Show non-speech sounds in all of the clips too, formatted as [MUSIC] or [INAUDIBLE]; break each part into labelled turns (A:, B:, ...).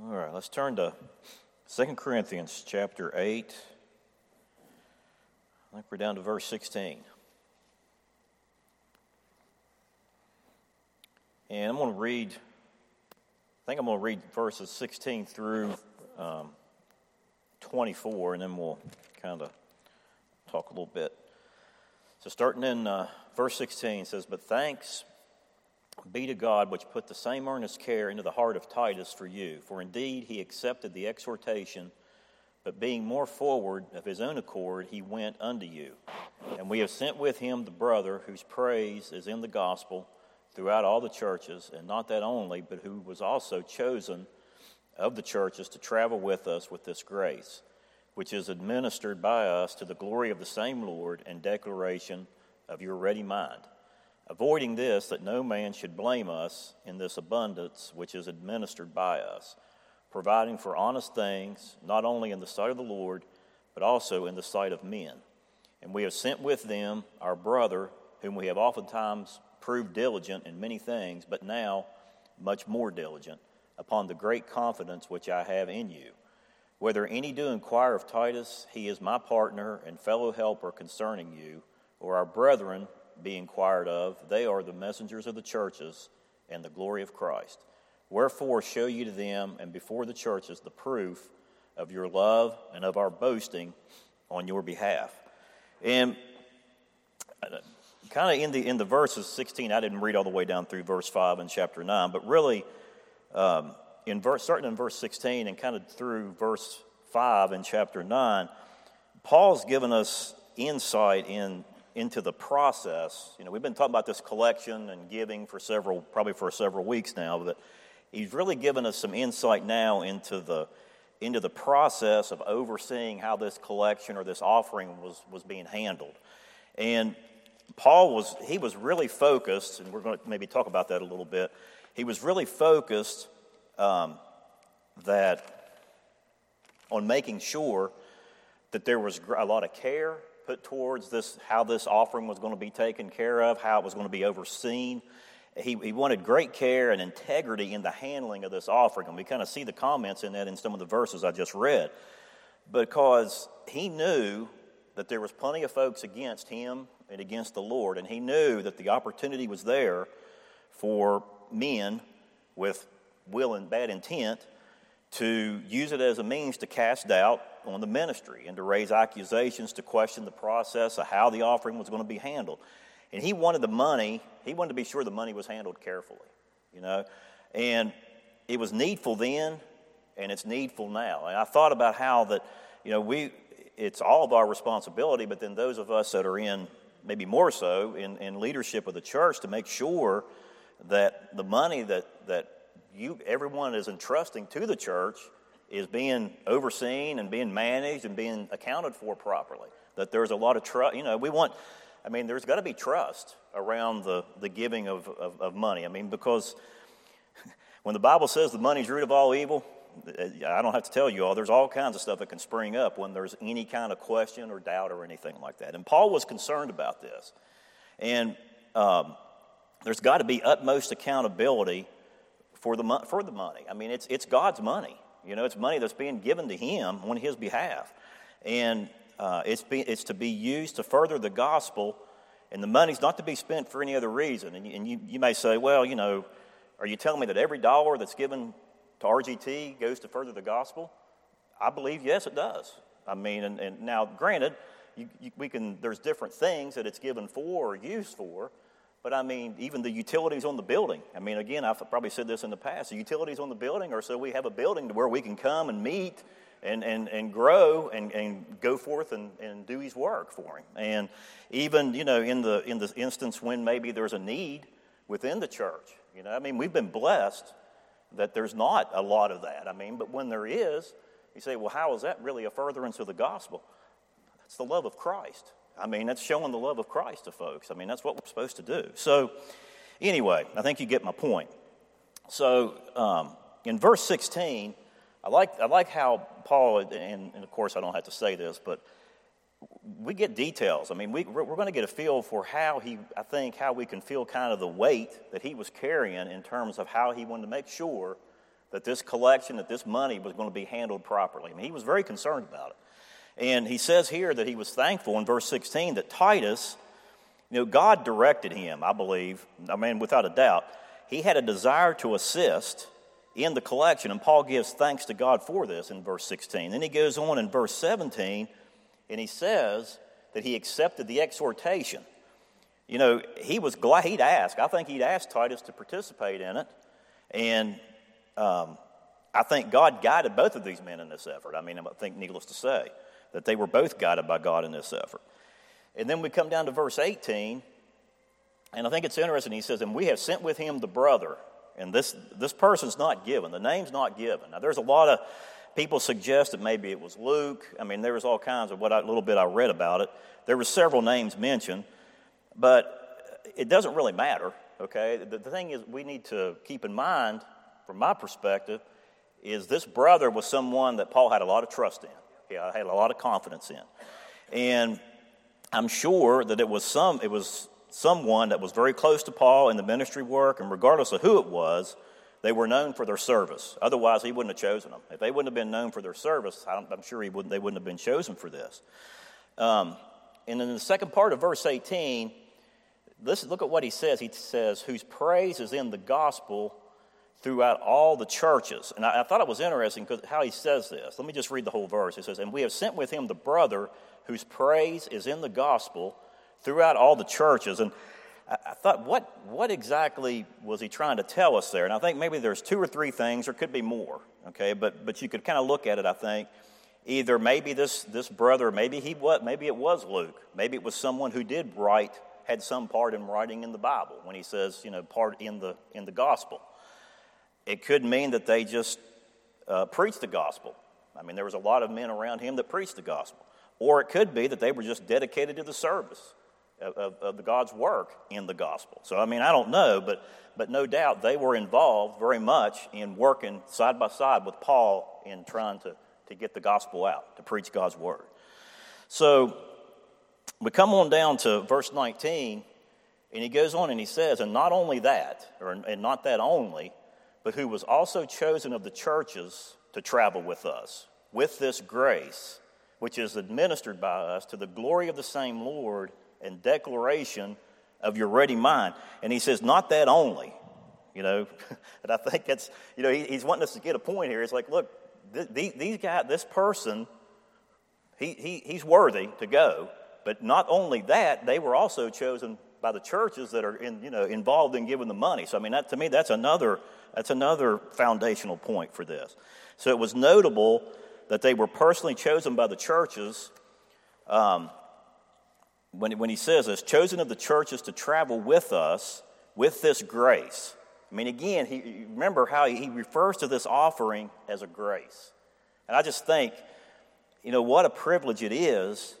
A: All right, let's turn to 2 Corinthians chapter 8. I think we're down to verse 16. And I'm going to read, I think I'm going to read verses 16 through um, 24, and then we'll kind of talk a little bit. So, starting in uh, verse 16, it says, But thanks be to God, which put the same earnest care into the heart of Titus for you. For indeed he accepted the exhortation, but being more forward of his own accord, he went unto you. And we have sent with him the brother whose praise is in the gospel throughout all the churches, and not that only, but who was also chosen of the churches to travel with us with this grace, which is administered by us to the glory of the same Lord and declaration of your ready mind avoiding this, that no man should blame us in this abundance which is administered by us, providing for honest things, not only in the sight of the Lord, but also in the sight of men. And we have sent with them our brother, whom we have oftentimes proved diligent in many things, but now much more diligent, upon the great confidence which I have in you. Whether any do inquire of Titus, he is my partner and fellow helper concerning you, or our brethren be inquired of. They are the messengers of the churches and the glory of Christ. Wherefore, show you to them and before the churches the proof of your love and of our boasting on your behalf. And uh, kind of in the in the verses 16, I didn't read all the way down through verse 5 in chapter 9, but really um, in verse starting in verse 16 and kind of through verse 5 in chapter 9, Paul's given us insight in into the process. You know, we've been talking about this collection and giving for several, probably for several weeks now, but he's really given us some insight now into the into the process of overseeing how this collection or this offering was was being handled. And Paul was he was really focused, and we're going to maybe talk about that a little bit. He was really focused um, that on making sure that there was a lot of care put towards this, how this offering was going to be taken care of, how it was going to be overseen. He, he wanted great care and integrity in the handling of this offering. And we kind of see the comments in that in some of the verses I just read. Because he knew that there was plenty of folks against him and against the Lord. And he knew that the opportunity was there for men with will and bad intent to use it as a means to cast doubt on the ministry and to raise accusations, to question the process of how the offering was going to be handled. And he wanted the money, he wanted to be sure the money was handled carefully, you know. And it was needful then, and it's needful now. And I thought about how that, you know, we, it's all of our responsibility, but then those of us that are in, maybe more so, in, in leadership of the church to make sure that the money that, that you, everyone is entrusting to the church is being overseen and being managed and being accounted for properly. That there's a lot of trust. You know, we want, I mean, there's got to be trust around the, the giving of, of, of money. I mean, because [LAUGHS] when the Bible says the money's root of all evil, I don't have to tell you all, there's all kinds of stuff that can spring up when there's any kind of question or doubt or anything like that. And Paul was concerned about this. And um, there's got to be utmost accountability for the, for the money. I mean, it's, it's God's money. You know, it's money that's being given to him on his behalf. And uh, it's, be, it's to be used to further the gospel, and the money's not to be spent for any other reason. And, you, and you, you may say, well, you know, are you telling me that every dollar that's given to RGT goes to further the gospel? I believe, yes, it does. I mean, and, and now, granted, you, you, we can, there's different things that it's given for or used for, but I mean, even the utilities on the building. I mean, again, I've probably said this in the past. The utilities on the building are so we have a building to where we can come and meet and, and, and grow and, and go forth and, and do his work for him. And even, you know, in the, in the instance when maybe there's a need within the church, you know, I mean, we've been blessed that there's not a lot of that. I mean, but when there is, you say, well, how is that really a furtherance of the gospel? That's the love of Christ. I mean, that's showing the love of Christ to folks. I mean, that's what we're supposed to do. So, anyway, I think you get my point. So, um, in verse 16, I like, I like how Paul, and, and, of course I don't have to say this, but we get details. I mean, we, we're, we're going to get a feel for how he, I think, how we can feel kind of the weight that he was carrying in terms of how he wanted to make sure that this collection, that this money was going to be handled properly. I mean, he was very concerned about it. And he says here that he was thankful in verse 16 that Titus, you know, God directed him, I believe, I mean, without a doubt. He had a desire to assist in the collection, and Paul gives thanks to God for this in verse 16. Then he goes on in verse 17, and he says that he accepted the exhortation. You know, he was glad he'd asked. I think he'd asked Titus to participate in it. And um, I think God guided both of these men in this effort. I mean, I think needless to say that they were both guided by God in this effort. And then we come down to verse 18, and I think it's interesting. He says, And we have sent with him the brother. And this, this person's not given, the name's not given. Now, there's a lot of people suggest that maybe it was Luke. I mean, there was all kinds of what a little bit I read about it. There were several names mentioned, but it doesn't really matter, okay? The, the thing is, we need to keep in mind, from my perspective, is this brother was someone that Paul had a lot of trust in. Yeah, I had a lot of confidence in. And I'm sure that it was some it was someone that was very close to Paul in the ministry work, and regardless of who it was, they were known for their service. Otherwise, he wouldn't have chosen them. If they wouldn't have been known for their service, I'm sure he wouldn't, they wouldn't have been chosen for this. Um, and in the second part of verse 18, listen, look at what he says. He says, Whose praise is in the gospel throughout all the churches. And I, I thought it was interesting because how he says this. Let me just read the whole verse. He says, And we have sent with him the brother whose praise is in the gospel throughout all the churches. And I, I thought, what, what exactly was he trying to tell us there? And I think maybe there's two or three things, or could be more, okay? But, but you could kind of look at it, I think. Either maybe this, this brother, maybe he what, maybe it was Luke, maybe it was someone who did write, had some part in writing in the Bible when he says, you know, part in the in the gospel. It could mean that they just uh, preached the gospel. I mean, there was a lot of men around him that preached the gospel. Or it could be that they were just dedicated to the service of, of, of God's work in the gospel. So, I mean, I don't know, but, but no doubt they were involved very much in working side by side with Paul in trying to, to get the gospel out, to preach God's word. So, we come on down to verse 19, and he goes on and he says, And not only that, or, and not that only, but who was also chosen of the churches to travel with us, with this grace, which is administered by us to the glory of the same Lord and declaration of your ready mind. And he says, not that only, you know, [LAUGHS] and I think that's, you know, he, he's wanting us to get a point here. It's like, look, th- these guy, this person, he, he, he's worthy to go. But not only that, they were also chosen by the churches that are in, you know, involved in giving the money. So, I mean, that, to me, that's another that's another foundational point for this. So it was notable that they were personally chosen by the churches. Um, when, when he says this, chosen of the churches to travel with us with this grace. I mean, again, he, remember how he refers to this offering as a grace. And I just think, you know, what a privilege it is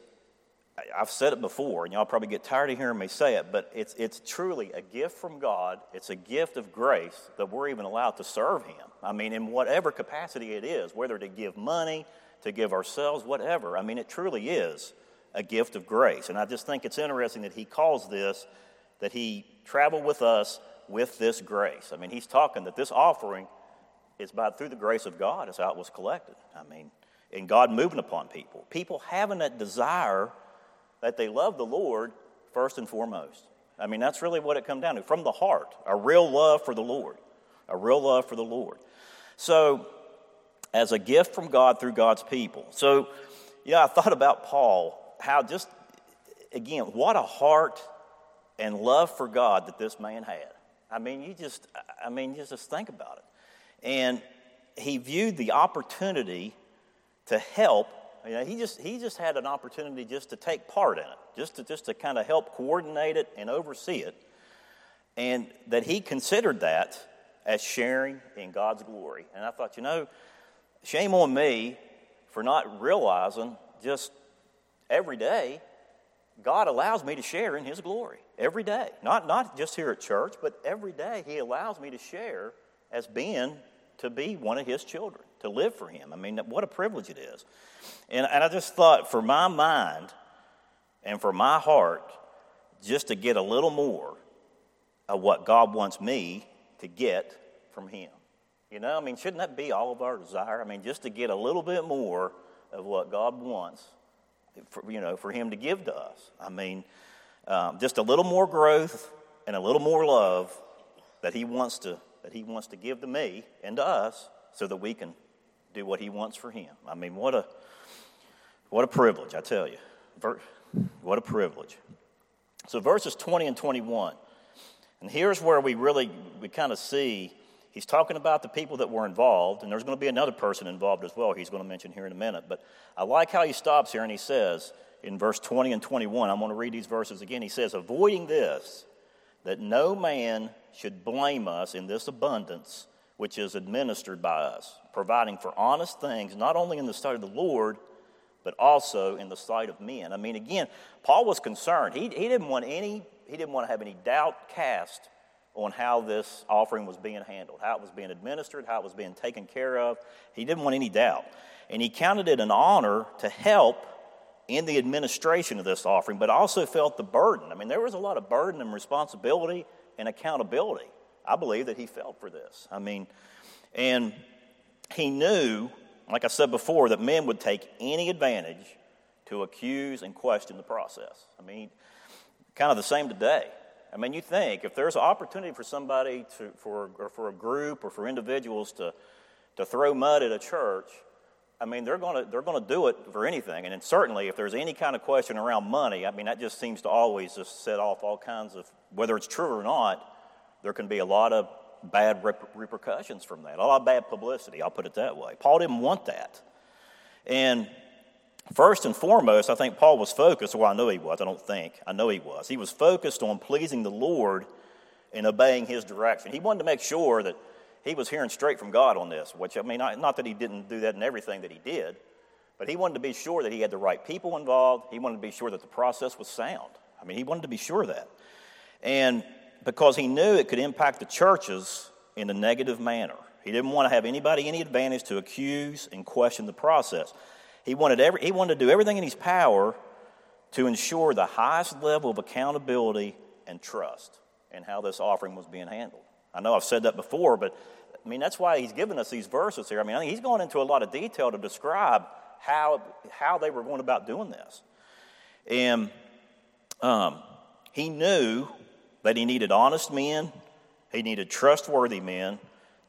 A: I've said it before, and y'all probably get tired of hearing me say it, but it's, it's truly a gift from God. It's a gift of grace that we're even allowed to serve Him. I mean, in whatever capacity it is, whether to give money, to give ourselves, whatever. I mean, it truly is a gift of grace. And I just think it's interesting that He calls this, that He traveled with us with this grace. I mean, He's talking that this offering is by through the grace of God, is how it was collected. I mean, and God moving upon people. People having that desire that they love the Lord first and foremost. I mean, that's really what it comes down to from the heart, a real love for the Lord, a real love for the Lord. So, as a gift from God through God's people. So, yeah, I thought about Paul, how just, again, what a heart and love for God that this man had. I mean, you just, I mean, you just think about it. And he viewed the opportunity to help you know, he just he just had an opportunity just to take part in it, just to just to kind of help coordinate it and oversee it, and that he considered that as sharing in God's glory. And I thought, you know, shame on me for not realizing just every day God allows me to share in His glory every day. Not not just here at church, but every day He allows me to share as being to be one of His children, to live for Him. I mean, what a privilege it is. And, and I just thought for my mind and for my heart, just to get a little more of what God wants me to get from Him. You know, I mean, shouldn't that be all of our desire? I mean, just to get a little bit more of what God wants, for, you know, for Him to give to us. I mean, um, just a little more growth and a little more love that He wants to that He wants to give to me and to us, so that we can do what He wants for Him. I mean, what a what a privilege, I tell you. What a privilege. So verses 20 and 21. And here's where we really we kind of see he's talking about the people that were involved, and there's going to be another person involved as well. He's going to mention here in a minute. But I like how he stops here and he says in verse 20 and 21, I'm going to read these verses again. He says, Avoiding this, that no man should blame us in this abundance which is administered by us, providing for honest things, not only in the sight of the Lord, but also in the sight of men. I mean, again, Paul was concerned. He, he didn't want any he didn't want to have any doubt cast on how this offering was being handled, how it was being administered, how it was being taken care of. He didn't want any doubt. And he counted it an honor to help in the administration of this offering, but also felt the burden. I mean, there was a lot of burden and responsibility and accountability. I believe that he felt for this. I mean, and he knew, like I said before, that men would take any advantage to accuse and question the process. I mean, kind of the same today. I mean, you think if there's an opportunity for somebody to, for, or for a group or for individuals to, to throw mud at a church, I mean, they're going to they're going to do it for anything. And certainly, if there's any kind of question around money, I mean, that just seems to always just set off all kinds of, whether it's true or not, there can be a lot of bad rep- repercussions from that, a lot of bad publicity, I'll put it that way. Paul didn't want that. And First and foremost, I think Paul was focused, well, I know he was, I don't think, I know he was. He was focused on pleasing the Lord and obeying his direction. He wanted to make sure that he was hearing straight from God on this, which, I mean, not that he didn't do that in everything that he did, but he wanted to be sure that he had the right people involved. He wanted to be sure that the process was sound. I mean, he wanted to be sure of that. And because he knew it could impact the churches in a negative manner, he didn't want to have anybody any advantage to accuse and question the process. He wanted, every, he wanted to do everything in his power to ensure the highest level of accountability and trust in how this offering was being handled. I know I've said that before, but I mean, that's why he's given us these verses here. I mean, he's going into a lot of detail to describe how, how they were going about doing this. And um, he knew that he needed honest men, he needed trustworthy men,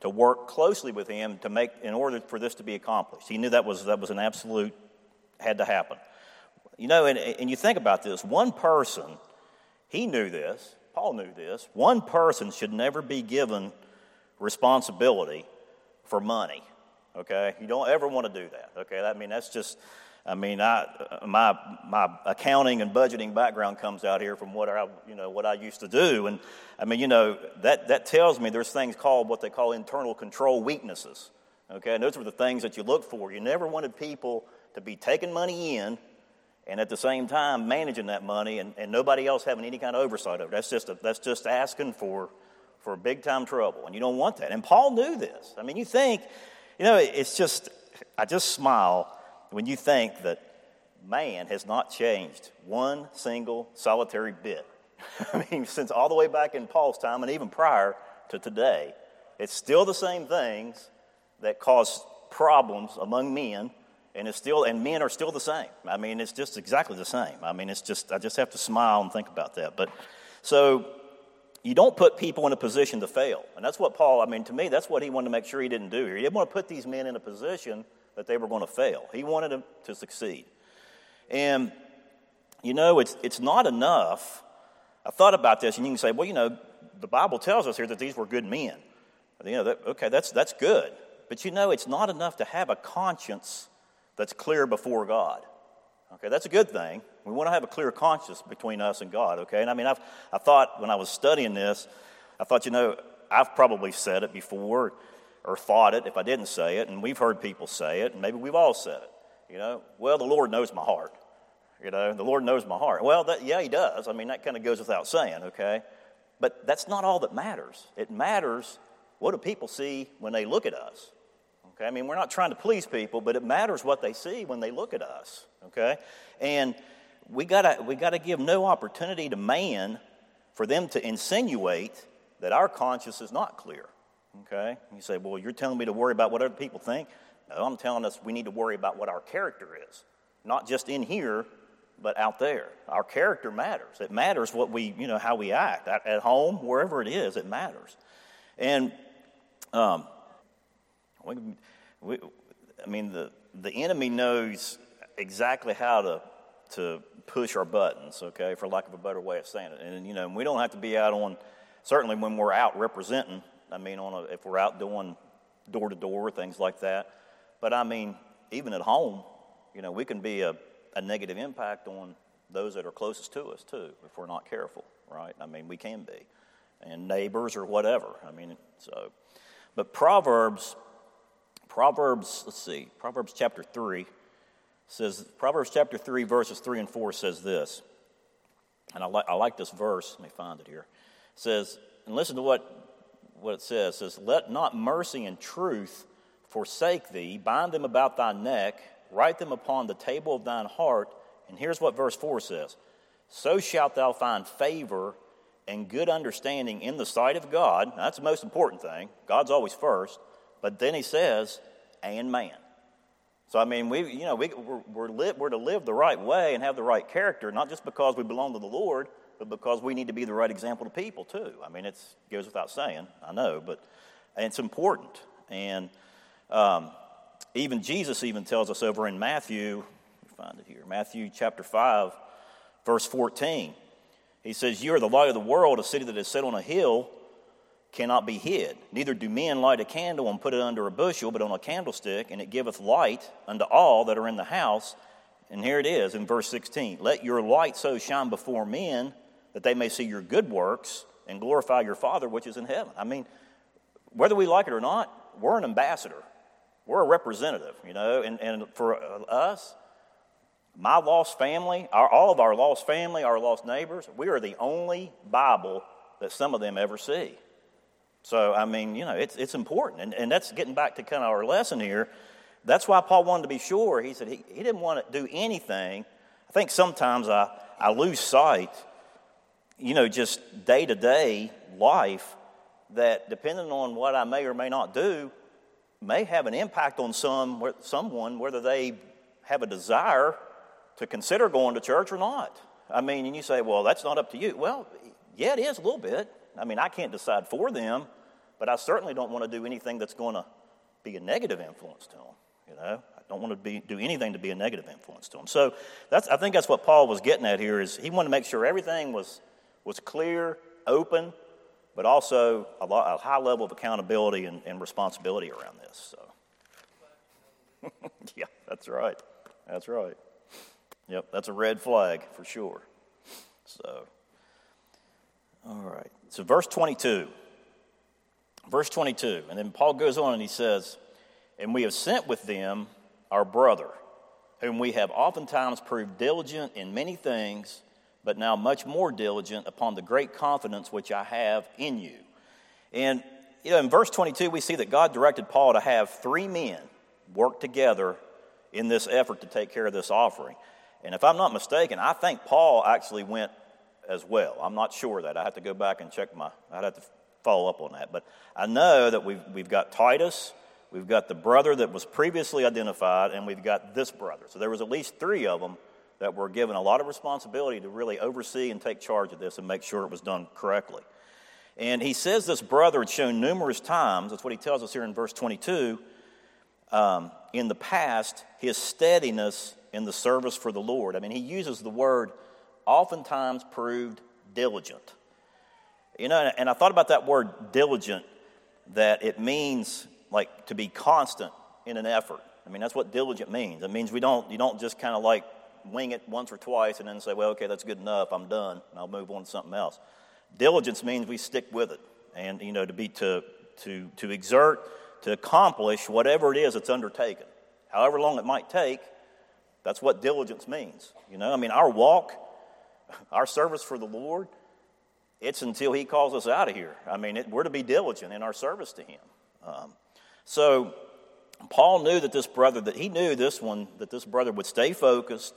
A: to work closely with him to make in order for this to be accomplished. He knew that was that was an absolute had to happen. You know, and, and you think about this, one person, he knew this, Paul knew this, one person should never be given responsibility for money. Okay? You don't ever want to do that. Okay? I mean, that's just I mean, I, my, my accounting and budgeting background comes out here from what I, you know, what I used to do. And I mean, you know, that, that tells me there's things called what they call internal control weaknesses. Okay, and those are the things that you look for. You never wanted people to be taking money in and at the same time managing that money and, and nobody else having any kind of oversight of it. That's just, a, that's just asking for, for big time trouble. And you don't want that. And Paul knew this. I mean, you think, you know, it's just, I just smile when you think that man has not changed one single solitary bit. [LAUGHS] I mean, since all the way back in Paul's time and even prior to today, it's still the same things that cause problems among men, and it's still and men are still the same. I mean, it's just exactly the same. I mean, it's just I just have to smile and think about that. But so you don't put people in a position to fail, and that's what Paul. I mean, to me, that's what he wanted to make sure he didn't do here. He didn't want to put these men in a position that they were going to fail. He wanted them to succeed. And, you know, it's, it's not enough. I thought about this, and you can say, well, you know, the Bible tells us here that these were good men. You know, that, okay, that's, that's good. But you know, it's not enough to have a conscience that's clear before God. Okay, that's a good thing. We want to have a clear conscience between us and God, okay? And I mean, I've, I thought when I was studying this, I thought, you know, I've probably said it before or thought it if I didn't say it, and we've heard people say it, and maybe we've all said it. You know, well, the Lord knows my heart. You know, the Lord knows my heart. Well, that, yeah, He does. I mean, that kind of goes without saying, okay? But that's not all that matters. It matters what do people see when they look at us. Okay, I mean, we're not trying to please people, but it matters what they see when they look at us. Okay, and we gotta we gotta give no opportunity to man for them to insinuate that our conscience is not clear. Okay? You say, well, you're telling me to worry about what other people think? No, I'm telling us we need to worry about what our character is, not just in here, but out there. Our character matters. It matters what we, you know, how we act at, at home, wherever it is. It matters. And um, we, we, I mean, the the enemy knows exactly how to to push our buttons. Okay, for lack of a better way of saying it. And you know, we don't have to be out on. Certainly, when we're out representing, I mean, on a, if we're out doing door to door things like that. But I mean, even at home, you know, we can be a a negative impact on those that are closest to us, too, if we're not careful, right? I mean, we can be. And neighbors or whatever. I mean, so. But Proverbs, Proverbs, let's see, Proverbs chapter 3 says, Proverbs chapter 3, verses 3 and 4 says this. And I, like I like this verse. Let me find it here. It says, and listen to what, what it says. It says, Let not mercy and truth forsake thee, bind them about thy neck write them upon the table of thine heart. And here's what verse 4 says So shalt thou find favor and good understanding in the sight of God. Now, that's the most important thing. God's always first. But then he says, and man. So, I mean, we, you know, we, we're, we're, li- we're to live the right way and have the right character, not just because we belong to the Lord, but because we need to be the right example to people, too. I mean, it goes without saying, I know, but it's important. And um, even Jesus even tells us over in Matthew, find it here, Matthew chapter 5, verse 14. He says, You are the light of the world, a city that is set on a hill cannot be hid. Neither do men light a candle and put it under a bushel, but on a candlestick, and it giveth light unto all that are in the house. And here it is in verse 16 Let your light so shine before men that they may see your good works and glorify your Father which is in heaven. I mean, whether we like it or not, we're an ambassador. We're a representative, you know, and, and for us, my lost family, our, all of our lost family, our lost neighbors, we are the only Bible that some of them ever see. So, I mean, you know, it's, it's important. And, and that's getting back to kind of our lesson here. That's why Paul wanted to be sure. He said he, he didn't want to do anything. I think sometimes I, I lose sight, you know, just day to day life, that depending on what I may or may not do, may have an impact on some, someone, whether they have a desire to consider going to church or not. I mean, and you say, well, that's not up to you. Well, yeah, it is a little bit. I mean, I can't decide for them, but I certainly don't want to do anything that's going to be a negative influence to them. You know, I don't want to be, do anything to be a negative influence to them. So that's, I think that's what Paul was getting at here is he wanted to make sure everything was, was clear, open, but also a, lot, a high level of accountability and, and responsibility around this. So, [LAUGHS] yeah, that's right. That's right. Yep, that's a red flag for sure. So, all right. So, verse 22. Verse 22. And then Paul goes on and he says, And we have sent with them our brother, whom we have oftentimes proved diligent in many things but now much more diligent upon the great confidence which I have in you. And you know, in verse 22, we see that God directed Paul to have three men work together in this effort to take care of this offering. And if I'm not mistaken, I think Paul actually went as well. I'm not sure that. I have to go back and check my, I'd have to follow up on that. But I know that we've, we've got Titus, we've got the brother that was previously identified, and we've got this brother. So there was at least three of them that were given a lot of responsibility to really oversee and take charge of this and make sure it was done correctly. And he says this brother had shown numerous times, that's what he tells us here in verse 22, um, in the past, his steadiness in the service for the Lord. I mean, he uses the word oftentimes proved diligent. You know, and I thought about that word diligent, that it means like to be constant in an effort. I mean, that's what diligent means. It means we don't, you don't just kind of like wing it once or twice and then say, well, okay, that's good enough, I'm done, and I'll move on to something else. Diligence means we stick with it and, you know, to be, to, to, to exert, to accomplish whatever it is that's undertaken. However long it might take, that's what diligence means. You know, I mean, our walk, our service for the Lord, it's until He calls us out of here. I mean, it, we're to be diligent in our service to Him. Um, so, Paul knew that this brother, that he knew this one, that this brother would stay focused,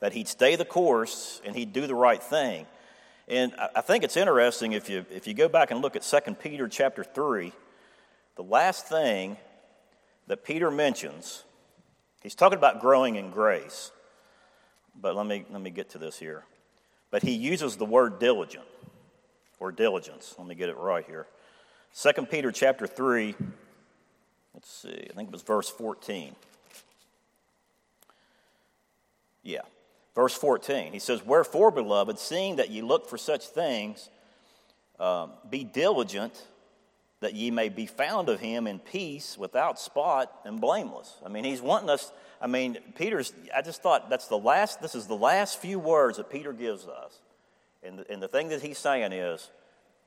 A: that he'd stay the course and he'd do the right thing. And I think it's interesting if you, if you go back and look at 2 Peter chapter 3, the last thing that Peter mentions, he's talking about growing in grace. But let me, let me get to this here. But he uses the word diligent or diligence. Let me get it right here. 2 Peter chapter 3, let's see, I think it was verse 14. Yeah, verse 14. He says, Wherefore, beloved, seeing that ye look for such things, uh, be diligent that ye may be found of him in peace, without spot, and blameless. I mean, he's wanting us. I mean, Peter's, I just thought that's the last, this is the last few words that Peter gives us. And the, and the thing that he's saying is,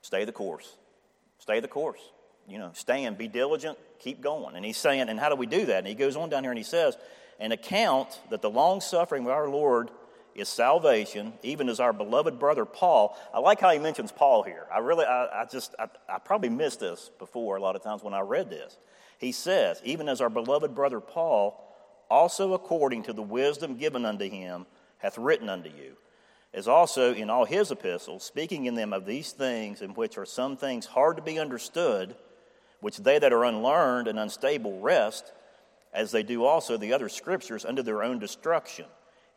A: stay the course. Stay the course. You know, stand, be diligent, keep going. And he's saying, and how do we do that? And he goes on down here and he says, an account that the long suffering of our Lord is salvation, even as our beloved brother Paul. I like how he mentions Paul here. I really, I, I just, I, I probably missed this before a lot of times when I read this. He says, even as our beloved brother Paul, also according to the wisdom given unto him, hath written unto you, as also in all his epistles, speaking in them of these things, in which are some things hard to be understood, which they that are unlearned and unstable wrest, as they do also the other scriptures, unto their own destruction.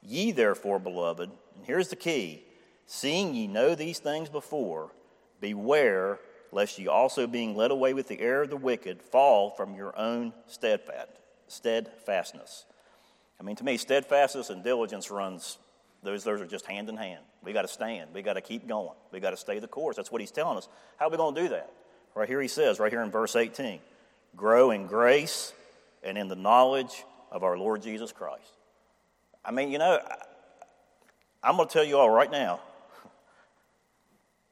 A: Ye therefore, beloved, and here's the key seeing ye know these things before, beware lest ye also, being led away with the error of the wicked, fall from your own steadfastness. I mean, to me, steadfastness and diligence runs, those, those are just hand in hand. We got to stand. We got to keep going. We got to stay the course. That's what he's telling us. How are we going to do that? Right here he says, right here in verse 18 grow in grace and in the knowledge of our Lord Jesus Christ. I mean, you know, I'm going to tell you all right now.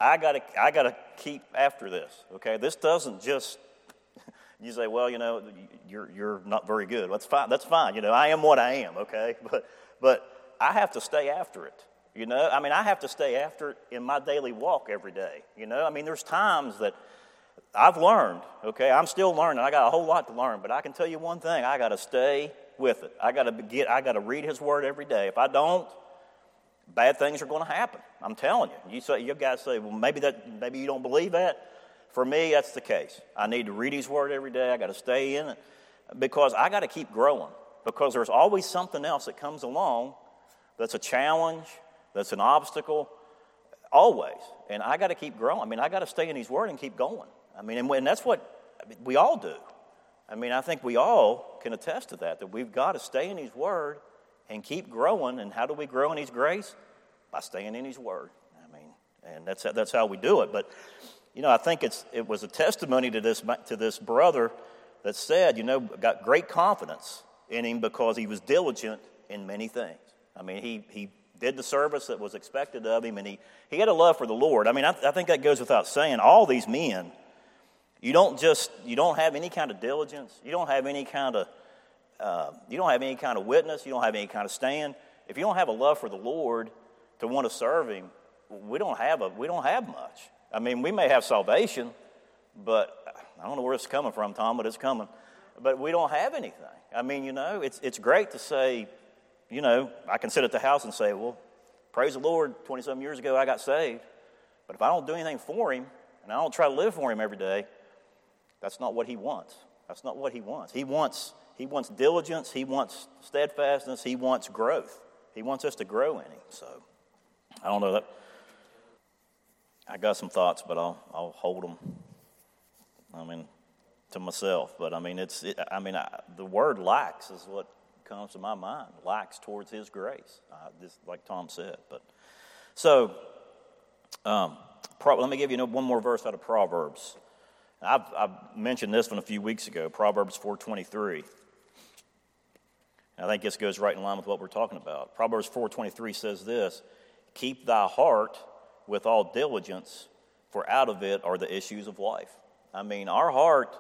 A: I got to I got to keep after this. Okay, this doesn't just [LAUGHS] you say, well, you know, you're you're not very good. That's fine. That's fine. You know, I am what I am. Okay, [LAUGHS] but but I have to stay after it. You know, I mean, I have to stay after it in my daily walk every day. You know, I mean, there's times that I've learned. Okay, I'm still learning. I got a whole lot to learn, but I can tell you one thing: I got to stay with it. I got to get. I got to read His Word every day. If I don't, bad things are going to happen. I'm telling you. You say you guys say, well, maybe that maybe you don't believe that. For me, that's the case. I need to read His Word every day. I got to stay in it because I got to keep growing. Because there's always something else that comes along that's a challenge, that's an obstacle, always. And I got to keep growing. I mean, I got to stay in His Word and keep going. I mean, and, and that's what we all do. I mean, I think we all can attest to that, that we've got to stay in His Word and keep growing. And how do we grow in His grace? By staying in His Word. I mean, and that's, that's how we do it. But, you know, I think it's, it was a testimony to this, to this brother that said, you know, got great confidence in him because he was diligent in many things. I mean, he, he did the service that was expected of him, and he, he had a love for the Lord. I mean, I, I think that goes without saying. All these men you don't just, you don't have any kind of diligence. You don't have any kind of, uh, you don't have any kind of witness. You don't have any kind of stand. If you don't have a love for the Lord to want to serve Him, we don't have a, we don't have much. I mean, we may have salvation, but I don't know where it's coming from, Tom, but it's coming. But we don't have anything. I mean, you know, it's, it's great to say, you know, I can sit at the house and say, well, praise the Lord, 20 some years ago I got saved. But if I don't do anything for Him and I don't try to live for Him every day, that's not what he wants. That's not what he wants. He wants he wants diligence, he wants steadfastness, he wants growth. He wants us to grow in him. So I don't know that I got some thoughts, but I'll I'll hold them. I mean to myself, but I mean it's it, I mean I, the word lax is what comes to my mind. Lax towards His grace, uh, just like Tom said. But so, um, pro, let me give you one more verse out of Proverbs. I've, I've mentioned this one a few weeks ago, Proverbs 4.23. I think this goes right in line with what we're talking about. Proverbs 4.23 says this, Keep thy heart with all diligence, for out of it are the issues of life. I mean, our heart,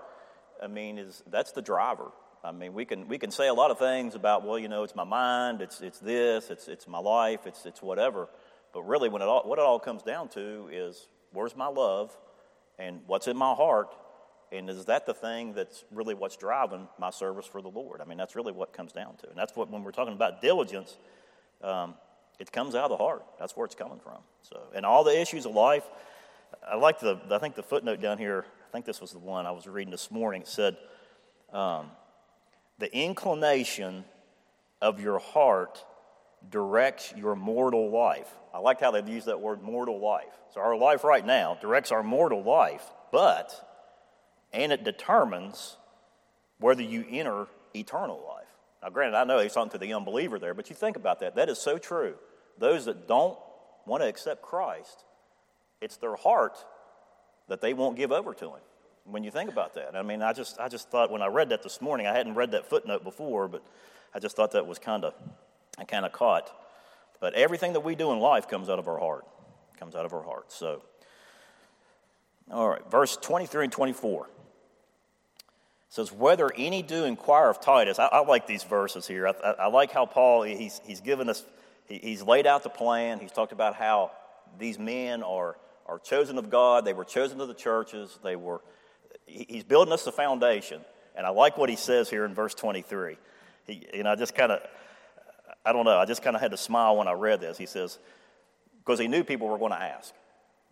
A: I mean, is that's the driver. I mean, we can we can say a lot of things about, well, you know, it's my mind, it's it's this, it's it's my life, it's it's whatever. But really, when it all, what it all comes down to is, where's my love, and what's in my heart and is that the thing that's really what's driving my service for the lord? I mean that's really what comes down to and that's what when we're talking about diligence um, it comes out of the heart. That's where it's coming from. So and all the issues of life i like the i think the footnote down here I think this was the one I was reading this morning. It said, um, The inclination of your heart directs your mortal life. I like how they've used that word mortal life. So our life right now directs our mortal life, but, and it determines whether you enter eternal life. Now, granted, I know he's talking to the unbeliever there, but you think about that. That is so true. Those that don't want to accept Christ, it's their heart that they won't give over to him. When you think about that, I mean, I just, I just thought when I read that this morning, I hadn't read that footnote before, but I just thought that was kind of, I kind of caught. But everything that we do in life comes out of our heart, comes out of our heart. So, all right, verse 23 and 24 says, Whether any do inquire of Titus. I, I like these verses here. I, I, I, like how Paul, he's, he's given us, he, he's laid out the plan. He's talked about how these men are, are chosen of God, they were chosen of the churches, they were, he, he's building us the foundation. And I like what he says here in verse 23. He, you know, I just kind of, I don't know, I just kind of had to smile when I read this. He says, because he knew people were going to ask.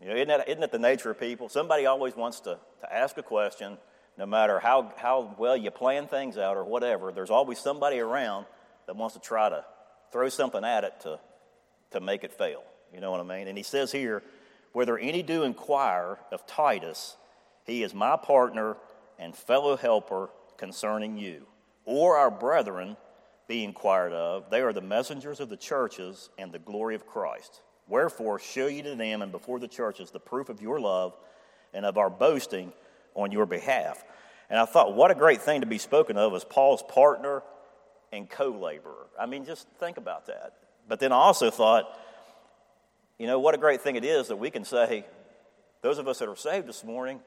A: You know, isn't that, isn't that the nature of people? Somebody always wants to, to ask a question, no matter how, how well you plan things out or whatever, there's always somebody around that wants to try to throw something at it to, to make it fail. You know what I mean? And he says here, whether any do inquire of Titus, he is my partner and fellow helper concerning you or our brethren be inquired of. They are the messengers of the churches and the glory of Christ. Wherefore, show ye to them and before the churches the proof of your love and of our boasting on your behalf. And I thought, what a great thing to be spoken of as Paul's partner and co laborer. I mean, just think about that. But then I also thought, you know, what a great thing it is that we can say, those of us that are saved this morning,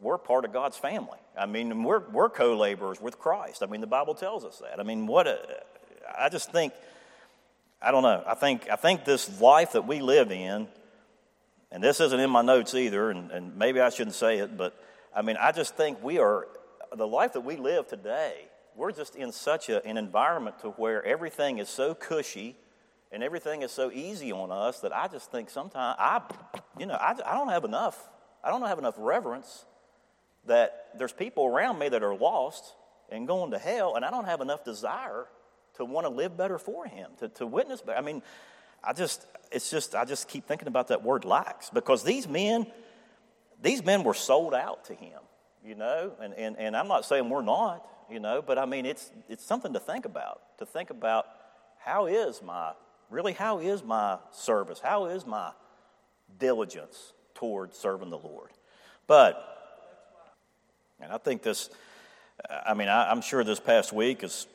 A: we're part of God's family. I mean, we're, we're co laborers with Christ. I mean, the Bible tells us that. I mean, what a, I just think, I don't know, I think, I think this life that we live in, and this isn't in my notes either, and, and maybe I shouldn't say it, but I mean, I just think we are, the life that we live today, we're just in such a, an environment to where everything is so cushy and everything is so easy on us that I just think sometimes I, you know, I, I don't have enough. I don't have enough reverence that there's people around me that are lost and going to hell, and I don't have enough desire to want to live better for Him, to, to witness better. I mean, I just, it's just, I just keep thinking about that word lax because these men, these men were sold out to Him, you know, and, and, and I'm not saying we're not, you know, but I mean, it's, it's something to think about, to think about how is my, really, how is my service? How is my diligence toward serving the Lord? But and I think this, I mean, I, am sure this past week has,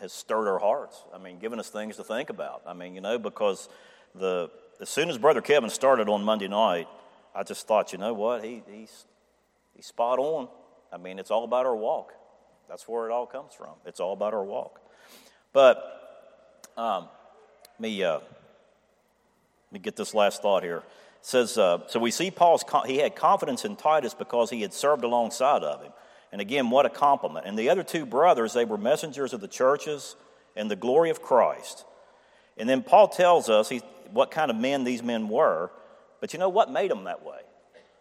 A: has stirred our hearts. I mean, given us things to think about. I mean, you know, because the, as soon as Brother Kevin started on Monday night, I just thought, you know what, he, he's, he's spot on. I mean, it's all about our walk. That's where it all comes from. It's all about our walk. But um, me, uh, let me get this last thought here says, uh, so we see Paul's, he had confidence in Titus because he had served alongside of him. And again, what a compliment. And the other two brothers, they were messengers of the churches and the glory of Christ. And then Paul tells us he, what kind of men these men were. But you know what made them that way?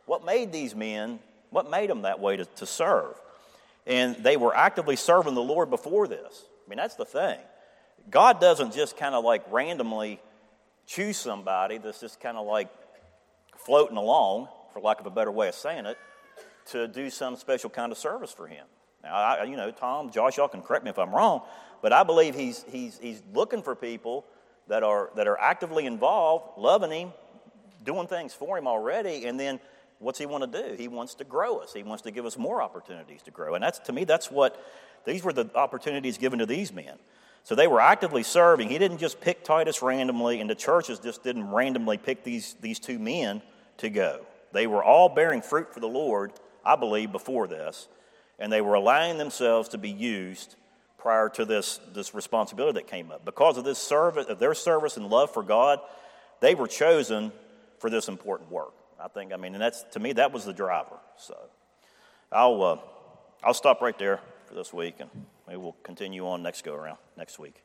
A: What made these men, what made them that way to, to serve? And they were actively serving the Lord before this. I mean, that's the thing. God doesn't just kind of like randomly choose somebody that's just kind of like floating along, for lack of a better way of saying it, to do some special kind of service for him. Now, I, you know, Tom, Josh, y'all can correct me if I'm wrong, but I believe he's, he's, he's looking for people that are, that are actively involved, loving him, doing things for him already, and then what's he want to do? He wants to grow us. He wants to give us more opportunities to grow. And that's, to me, that's what, these were the opportunities given to these men. So they were actively serving. He didn't just pick Titus randomly, and the churches just didn't randomly pick these, these two men to go. They were all bearing fruit for the Lord, I believe, before this, and they were allowing themselves to be used prior to this, this responsibility that came up. Because of this service, of their service and love for God, they were chosen for this important work. I think, I mean, and that's to me that was the driver. So I'll uh, I'll stop right there for this week, and maybe we'll continue on next go around next week.